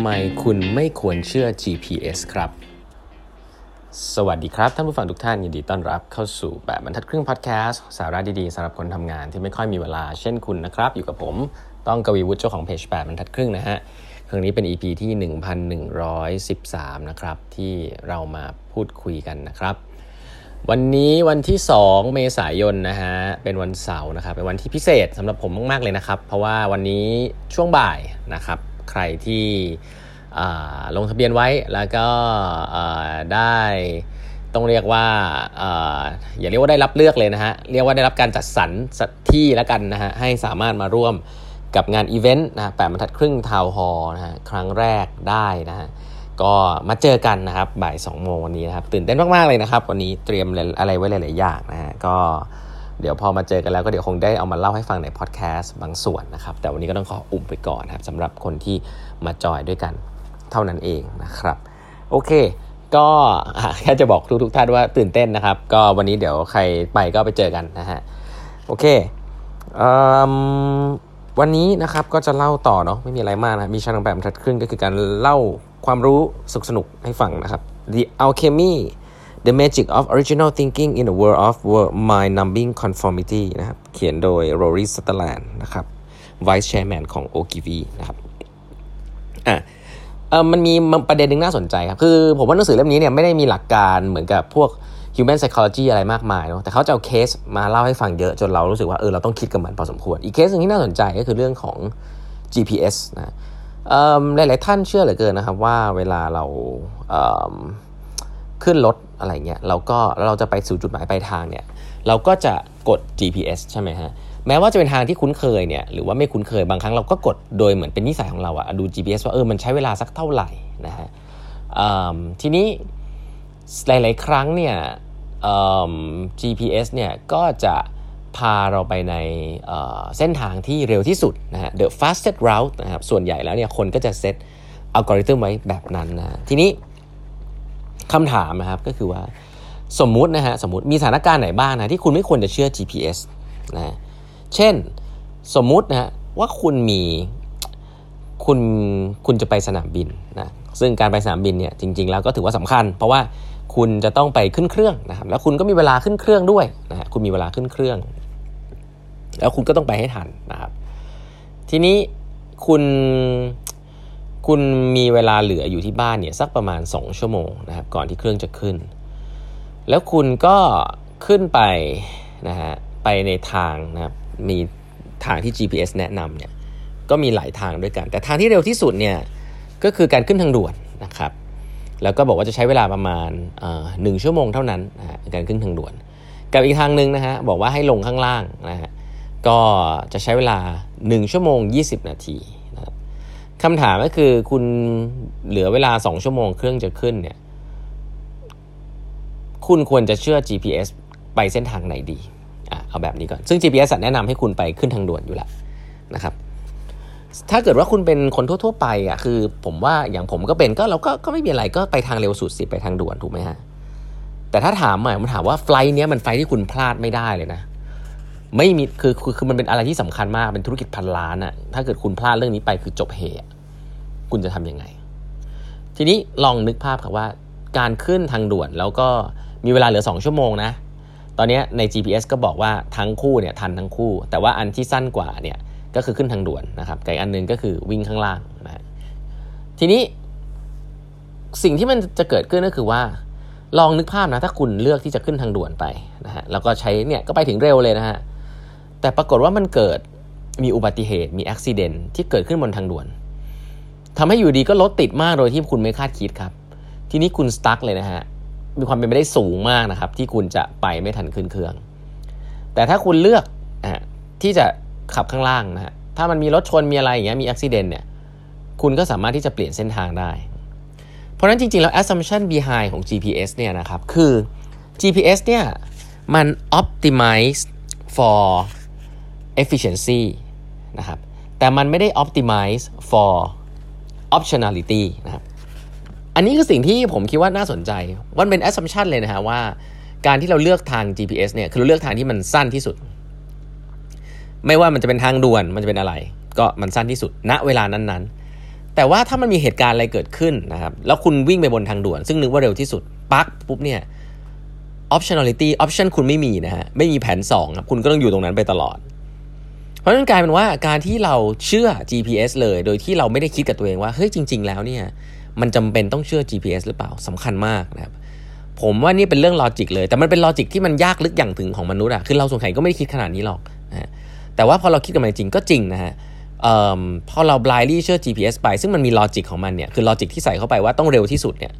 ำไมคุณไม่ควรเชื่อ GPS ครับ สวัสดีครับ ท่านผู้ฟังทุกท่านยินดีต้อนรับเข้าสู่แบบบรรทัดครึ่งพอดแคสต์สาระดีๆสำหรับคนทำงานที่ไม่ค่อยมีเวลาเช่นคุณนะครับ อยู่กับผมต้องกวีวุฒิเจ้าของเพจแบบบรรทัดครึ่งนะฮะครั้งนี้เป็น EP ที่ 1113 นะครับ ที่เรามาพูดคุยกันนะครับ วันนี้วันที่ 2 เมษายนนะฮะเป็นวันเสาร์นะครับเป็นวันที่พิเศษสำหรับผมมากๆเลยนะครับ เพราะว่าวันนี้ช่วงบ่ายนะครับ ใครที่ลงทะเบียนไว้แล้วก็ได้ต้องเรียกว่าอย่าเรียกว่าได้รับเลือกเลยนะฮะเรียกว่าได้รับการจัดสรรที่แล้วกันนะฮะให้สามารถมาร่วมกับงานอีเวนต์นะแปดบรรทัดครึ่งทาวน์ฮอลนะฮะครั้งแรกได้นะฮะก็มาเจอกันนะครับบ่าย2โมงวันนี้นะครับตื่นเต้นมาก ๆ เลยนะครับ วันนี้เตรียมอะไรไว้หลาย ๆ อย่างนะฮะก็ เดี๋ยวพอมาเจอกันแล้วก็เดี๋ยวคงได้เอามาเล่าให้ฟังในพอดแคสต์บางส่วนนะครับ แต่วันนี้ก็ต้องขออุ่มไปก่อนนะครับสำหรับคนที่มาจอยด้วยกันเท่านั้นเองนะครับ โอเค ก็แค่จะบอกทุกๆท่านว่าตื่นเต้นนะครับ ก็วันนี้เดี๋ยวใครไปก็ไปเจอกันนะฮะโอเควันนี้นะครับก็จะเล่าต่อเนาะไม่มีอะไรมากนะมีชั้นแบบทัดครึ่งก็คือการเล่าความรู้สุกสนุกให้ฟังนะครับ The Alchemy The Magic of Original Thinking in a World of Mind Numbing Conformity นะครับ เขียนโดย Rory Sutherland นะครับ Vice Chairman ของ OGV นะครับ อะเออมันมีประเด็นหนึ่งน่าสนใจครับ คือผมว่าหนังสือเล่มนี้เนี่ยไม่ได้มีหลักการเหมือนกับพวก human psychology อะไรมากมายเนาะ แต่เขาจะเอาเคสมาเล่าให้ฟังเยอะจนเรารู้สึกว่าเออเราต้องคิดกับมันพอสมควร อีกเคสหนึ่งที่น่าสนใจก็คือเรื่องของ GPS นะหลาย ๆ ท่านเชื่อเหลือเกินนะครับว่าเวลาเรา ขึ้นรถอะไรเงี้ยเราก็เราจะไปสู่จุดหมายปลายทางเนี่ยเราก็จะกด GPS ใช่ไหมฮะแม้ว่าจะเป็นทางที่คุ้นเคยเนี่ยหรือว่าไม่คุ้นเคยบางครั้งเราก็กดโดยเหมือนเป็นนิสัยของเราอะดู GPS ว่าเออมันใช้เวลาสักเท่าไหร่นะฮะทีนี้หลาย ๆ ครั้งเนี่ย GPS เนี่ยก็จะพาเราไปในเส้นทางที่เร็วที่สุดนะฮะ the fastest route นะครับส่วนใหญ่แล้วเนี่ยคนก็จะเซตอัลกอริทึมไว้แบบนั้นนะทีนี้ คำถามนะครับก็คือว่าสมมุตินะฮะสมมติมีสถานการณ์ไหนบ้างนะที่คุณไม่ควรจะเชื่อ GPS นะเช่นสมมุตินะฮะว่าคุณมีคุณคุณจะไปสนามบินนะซึ่งการไปสนามบินเนี่ยจริง ๆ แล้วก็ถือว่าสำคัญ เพราะว่าคุณจะต้องไปขึ้นเครื่องนะครับแล้วคุณก็มีเวลาขึ้นเครื่องด้วยนะฮะคุณมีเวลาขึ้นเครื่อง แล้วคุณก็ต้องไปให้ทันนะครับ ทีนี้คุณ คุณมีเวลาเหลืออยู่ที่บ้านเนี่ยสักประมาณ 2 ชั่วโมงนะครับก่อนที่เครื่องจะขึ้น แล้วคุณก็ขึ้นไปนะฮะไปในทางนะครับมีทางที่ GPS แนะนำเนี่ยก็มีหลายทางด้วยกัน แต่ทางที่เร็วที่สุดเนี่ยก็คือการขึ้นทางด่วนนะครับแล้วก็บอกว่าจะใช้เวลาประมาณหนึ่งชั่วโมงเท่านั้นนะฮะการขึ้นทางด่วน กับอีกทางหนึ่งนะฮะบอกว่าให้ลงข้างล่างนะฮะก็จะใช้เวลา 1 ชั่วโมง 20 นาที คำถามก็คือคุณเหลือเวลา2ชั่วโมงเครื่องจะขึ้นเนี่ย คุณควรจะเชื่อ GPS ไปเส้นทางไหนดีอะเอาแบบนี้ก่อน ซึ่ง GPS แนะนำให้คุณไปขึ้นทางด่วนอยู่แล้วนะครับ ถ้าเกิดว่าคุณเป็นคนทั่ว ๆ ไปอะคือ ผมว่าอย่างผมก็เป็นก็เราก็ก็ไม่มีอะไรก็ไปทางเร็วสุดสิไปทางด่วนถูกไหมฮะแต่ถ้าถามใหม่ผมถามว่าไฟล์นี้มันไฟล์ที่คุณพลาดไม่ได้เลยนะ ไม่มีคือคือคือมันเป็นอะไรที่สำคัญมากเป็นธุรกิจพันล้านอะถ้าเกิดคุณพลาดเรื่องนี้ไปคือจบเหตุคุณจะทํำยังไง ทีนี้ลองนึกภาพครับว่า การขึ้นทางด่วนแล้วก็มีเวลาเหลือ 2 ชั่วโมงนะ ตอนนี้ใน GPS ก็บอกว่าทั้งคู่เนี่ยทันทั้งคู่ แต่ว่าอันที่สั้นกว่าเนี่ยก็คือขึ้นทางด่วนนะครับไกับอันนึงก็คือวิ่งข้างล่างนะทีนี้สิ่งที่มันจะเกิดขึ้นก็คือว่า ลองนึกภาพนะถ้าคุณเลือกที่จะขึ้นทางด่วนไปนะฮะแล้วก็ใช้เนี่ยก็ไปถึงเร็วเลยนะฮะ แต่ปรากฏว่ามันเกิดมีอุบัติเหตุมีอุบิเหตุที่เกิดขึ้นบนทางด่วนทำให้อยู่ดีก็รถติดมากโดยที่คุณไม่คาดคิดครับ ทีนี้คุณสตั๊กเลยนะฮะมีความเป็นไปได้สูงมากนะครับ ที่คุณจะไปไม่ทันขึ้นเครื่อง แต่ถ้าคุณเลือกอที่จะขับข้างล่างนะฮะถ้ามันมีรถชนมีอะไรอย่างเงี้ยมีอุบิเหตุเนี่ยคุณก็สามารถที่จะเปลี่ยนเส้นทางได้ เพราะฉะนั้นจริงๆ แล้ว assumption behind ของ GPS เนี่ยนะครับ คือ GPS เนี่ยมัน optimize for efficiency นะครับแต่มันไม่ได้ optimize for optionality นะครับอันนี้คือสิ่งที่ผมคิดว่าน่าสนใจมันเป็น assumption เลยนะฮะว่า การที่เราเลือกทาง GPS เนี่ยคือเราเลือกทางที่มันสั้นที่สุด ไม่ว่ามันจะเป็นทางด่วนมันจะเป็นอะไร ก็มันสั้นที่สุดณเวลานั้นๆ แต่ว่าถ้ามันมีเหตุการณ์อะไรเกิดขึ้นนะครับแล้วคุณวิ่งไปบนทางด่วน ซึ่งนึกว่าเร็วที่สุดปักปุ๊บเนี่ย optionality option คุณไม่มีนะฮะไม่มีแผน2ครับคุณก็ต้องอยู่ตรงนั้นไปตลอด เพราะฉะนั้นกลายเป็นว่าการที่เราเชื่อ GPS เลย โดยที่เราไม่ได้คิดกับตัวเองว่าเฮ้ยจริง ๆ แล้วเนี่ยมันจำเป็นต้องเชื่อ GPS หรือเปล่าสำคัญมากนะครับผมว่านี่เป็นเรื่อง logic เลย แต่มันเป็น logic ที่มันยากลึกหยั่งถึงของมนุษย์อะคือเราสงสัยก็ไม่ได้คิดขนาดนี้หรอกนะแต่ว่าพอเราคิดกับมันจริงก็จริงนะฮะเออพอเรา blindly เชื่อ GPS ไป ซึ่งมันมี logic ของมันเนี่ยคือ logic ที่ใส่เข้าไปว่าต้องเร็วที่สุดเนี่ย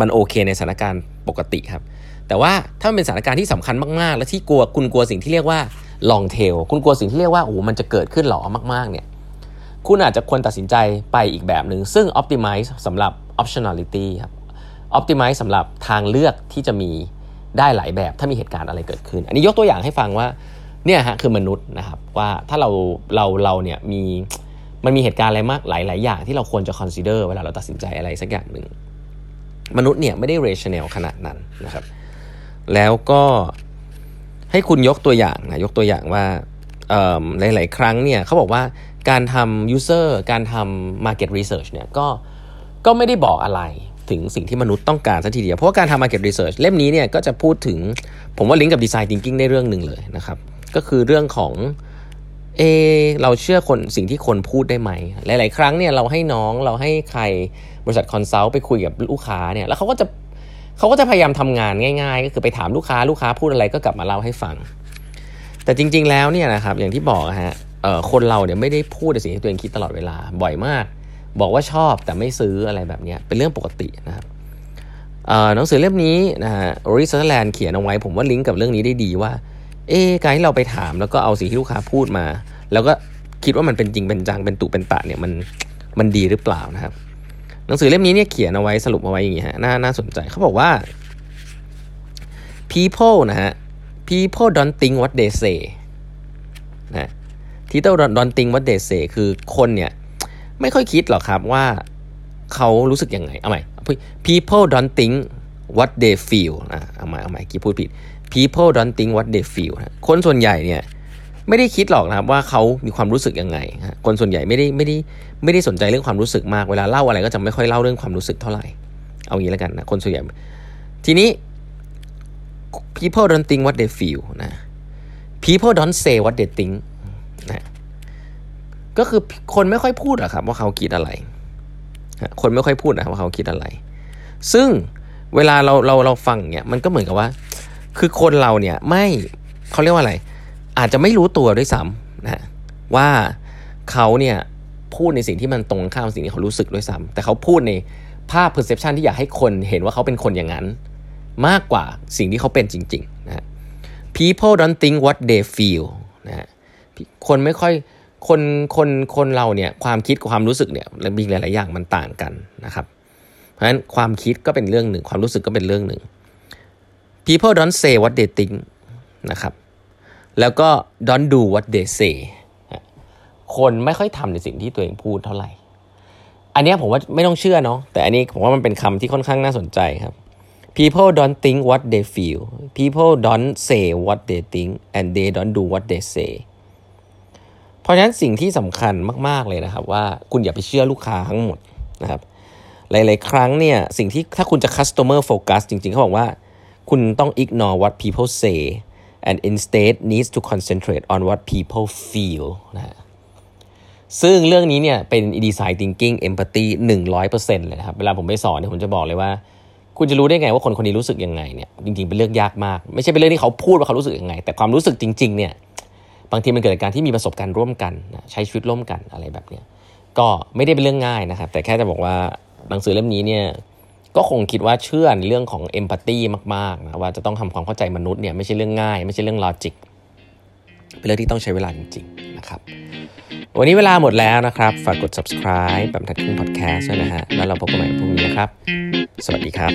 มันโอเคในสถานการณ์ปกติครับ แต่ว่าถ้ามันเป็นสถานการณ์ที่สำคัญมากๆ และที่กลัวคุณกลัวสิ่งที่เรียกว่า long tail คุณกลัวสิ่งที่เรียกว่าโอ้มันจะเกิดขึ้นหรอมากๆเนี่ยคุณอาจจะควรตัดสินใจไปอีกแบบหนึ่งซึ่ง optimize สำหรับ optionality ครับ optimize สำหรับทางเลือกที่จะมีได้หลายแบบถ้ามีเหตุการณ์อะไรเกิดขึ้น อันนี้ยกตัวอย่างให้ฟังว่าเนี่ยฮะคือมนุษย์นะครับว่าถ้าเราเราเราเนี่ยมีมันมีเหตุการณ์อะไรมากหลายหลายอย่างที่เราควรจะ consider เวลาเราตัดสินใจอะไรสักอย่างหนึ่งมนุษย์เนี่ยไม่ได้ rational ขนาดนั้นนะครับ แล้วก็ ให้คุณยกตัวอย่างนะยกตัวอย่างว่าหลาย ๆ ครั้งเนี่ยเขาบอกว่าการทำ user การทำ market research เนี่ยก็ก็ไม่ได้บอกอะไรถึงสิ่งที่มนุษย์ต้องการซะทีเดียว เพราะว่าการทำ market research เล่มนี้เนี่ยก็จะพูดถึงผมว่าลิงก์กับ design thinking ได้เรื่องหนึ่งเลยนะครับ ก็คือเรื่องของเอเราเชื่อคนสิ่งที่คนพูดได้ไหม หลาย ๆ ครั้งเนี่ยเราให้น้องเราให้ใครบริษัท consult ไปคุยกับลูกค้าเนี่ยแล้วเขาก็จะ เขาก็จะพยายามทำงานง่ายๆ ก็คือไปถามลูกค้าลูกค้าพูดอะไรก็กลับมาเล่าให้ฟัง แต่จริง ๆ แล้วเนี่ยนะครับอย่างที่บอกฮะคนเราเนี่ยไม่ได้พูดในสิ่งที่ตัวเองคิดตลอดเวลาบ่อยมาก บอกว่าชอบแต่ไม่ซื้ออะไรแบบนี้เป็นเรื่องปกตินะครับหนังสือเล่มนี้นะฮะโอริสแลนด์เขียนเอาไว้ ผมว่าลิงก์กับเรื่องนี้ได้ดีว่า เอ๊การที่เราไปถามแล้วก็เอาสิ่งที่ลูกค้าพูดมา แล้วก็คิดว่ามันเป็นจริงเป็นจังเป็นตุเป็นตะเนี่ยมันมันดีหรือเปล่านะครับ หนังสือเล่มนี้เนี่ยเขียนเอาไว้สรุปเอาไว้อย่างนี้ฮะน่าน่าสนใจเขาบอกว่า people นะฮะ people don't think what they say นะที่ต้อง don't think what they say คือคนเนี่ย ไม่ค่อยคิดหรอกครับว่าเขารู้สึกยังไง เอาใหม่ people don't think what they feel นะเอาใหม่เอาใหม่กี่พูดผิด people don't think what they feel คนส่วนใหญ่เนี่ย ไม่ได้คิดหรอกนะครับว่าเขามีความรู้สึกยังไง คนส่วนใหญ่ไม่ได้ไม่ได้ไม่ได้สนใจเรื่องความรู้สึกมาก เวลาเล่าอะไรก็จะไม่ค่อยเล่าเรื่องความรู้สึกเท่าไหร่ เอางี้แล้วกันนะ คนส่วนใหญ่ ทีนี้ people don't think what they feel นะ people don't say what they think นะ ก็คือคนไม่ค่อยพูดอะครับว่าเขาคิดอะไร คนไม่ค่อยพูดนะว่าเขาคิดอะไร ซึ่งเวลาเราเราเราฟังเนี่ยมันก็เหมือนกับว่า คือคนเราเนี่ยไม่เขาเรียกว่าอะไร อาจจะไม่รู้ตัวด้วยซ้ำนะว่าเขาเนี่ยพูดในสิ่งที่มันตรงข้ามสิ่งที่เขารู้สึกด้วยซ้ำแต่เขาพูดในภาพ perception ที่อยากให้คนเห็นว่าเขาเป็นคนอย่างนั้น มากกว่าสิ่งที่เขาเป็นจริงๆนะ people don't think what they feel นะคนไม่ค่อยคนคนคนเราเนี่ยความคิดกับความรู้สึกเนี่ยมีหลาย ๆ อย่างมันต่างกันนะครับ เพราะฉะนั้นความคิดก็เป็นเรื่องหนึ่ง ความรู้สึกก็เป็นเรื่องหนึ่ง people don't say what they think นะครับ แล้วก็ don't do what they say คนไม่ค่อยทำในสิ่งที่ตัวเองพูดเท่าไหร่ อันนี้ผมว่าไม่ต้องเชื่อเนาะแต่อันนี้ผมว่ามันเป็นคำที่ค่อนข้างน่าสนใจครับ people don't think what they feel people don't say what they think and they don't do what they say เพราะฉะนั้นสิ่งที่สำคัญมาก ๆ เลยนะครับ ว่าคุณอย่าไปเชื่อลูกค้าทั้งหมดนะครับ หลาย ๆ ครั้งเนี่ยสิ่งที่ถ้าคุณจะ customer focus จริง ๆ เขาบอกว่า คุณต้อง ignore what people say and instead needs to concentrate on what people feel นะซึ่งเรื่องนี้เนี่ยเป็น design thinking empathy 100%เลยนะครับ เวลาผมไปสอนเนี่ยผมจะบอกเลยว่า คุณจะรู้ได้ไงว่าคนคนนี้รู้สึกยังไงเนี่ยจริงๆ เป็นเรื่องยากมาก ไม่ใช่เป็นเรื่องที่เขาพูดว่าเขารู้สึกยังไง แต่ความรู้สึกจริงๆเนี่ยบางทีมันเกิดจากการที่มีประสบการณ์ร่วมกันใช้ชีวิตร่วมกันอะไรแบบเนี้ยก็ไม่ได้เป็นเรื่องง่ายนะครับ แต่แค่จะบอกว่าหนังสือเล่มนี้เนี่ย ก็คงคิดว่าเชื่อเรื่องของเอมพัตตีมากๆนะว่าจะต้องทำความเข้าใจมนุษย์เนี่ยไม่ใช่เรื่องง่าย ไม่ใช่เรื่องลอจิกเป็นเรื่องที่ต้องใช้เวลาจริงๆนะครับ วันนี้เวลาหมดแล้วนะครับ ฝากกด subscribe แบบทัดครึ่ง podcast ด้วยนะฮะ แล้วเราพบกันใหม่พรุ่งนี้นะครับ สวัสดีครับ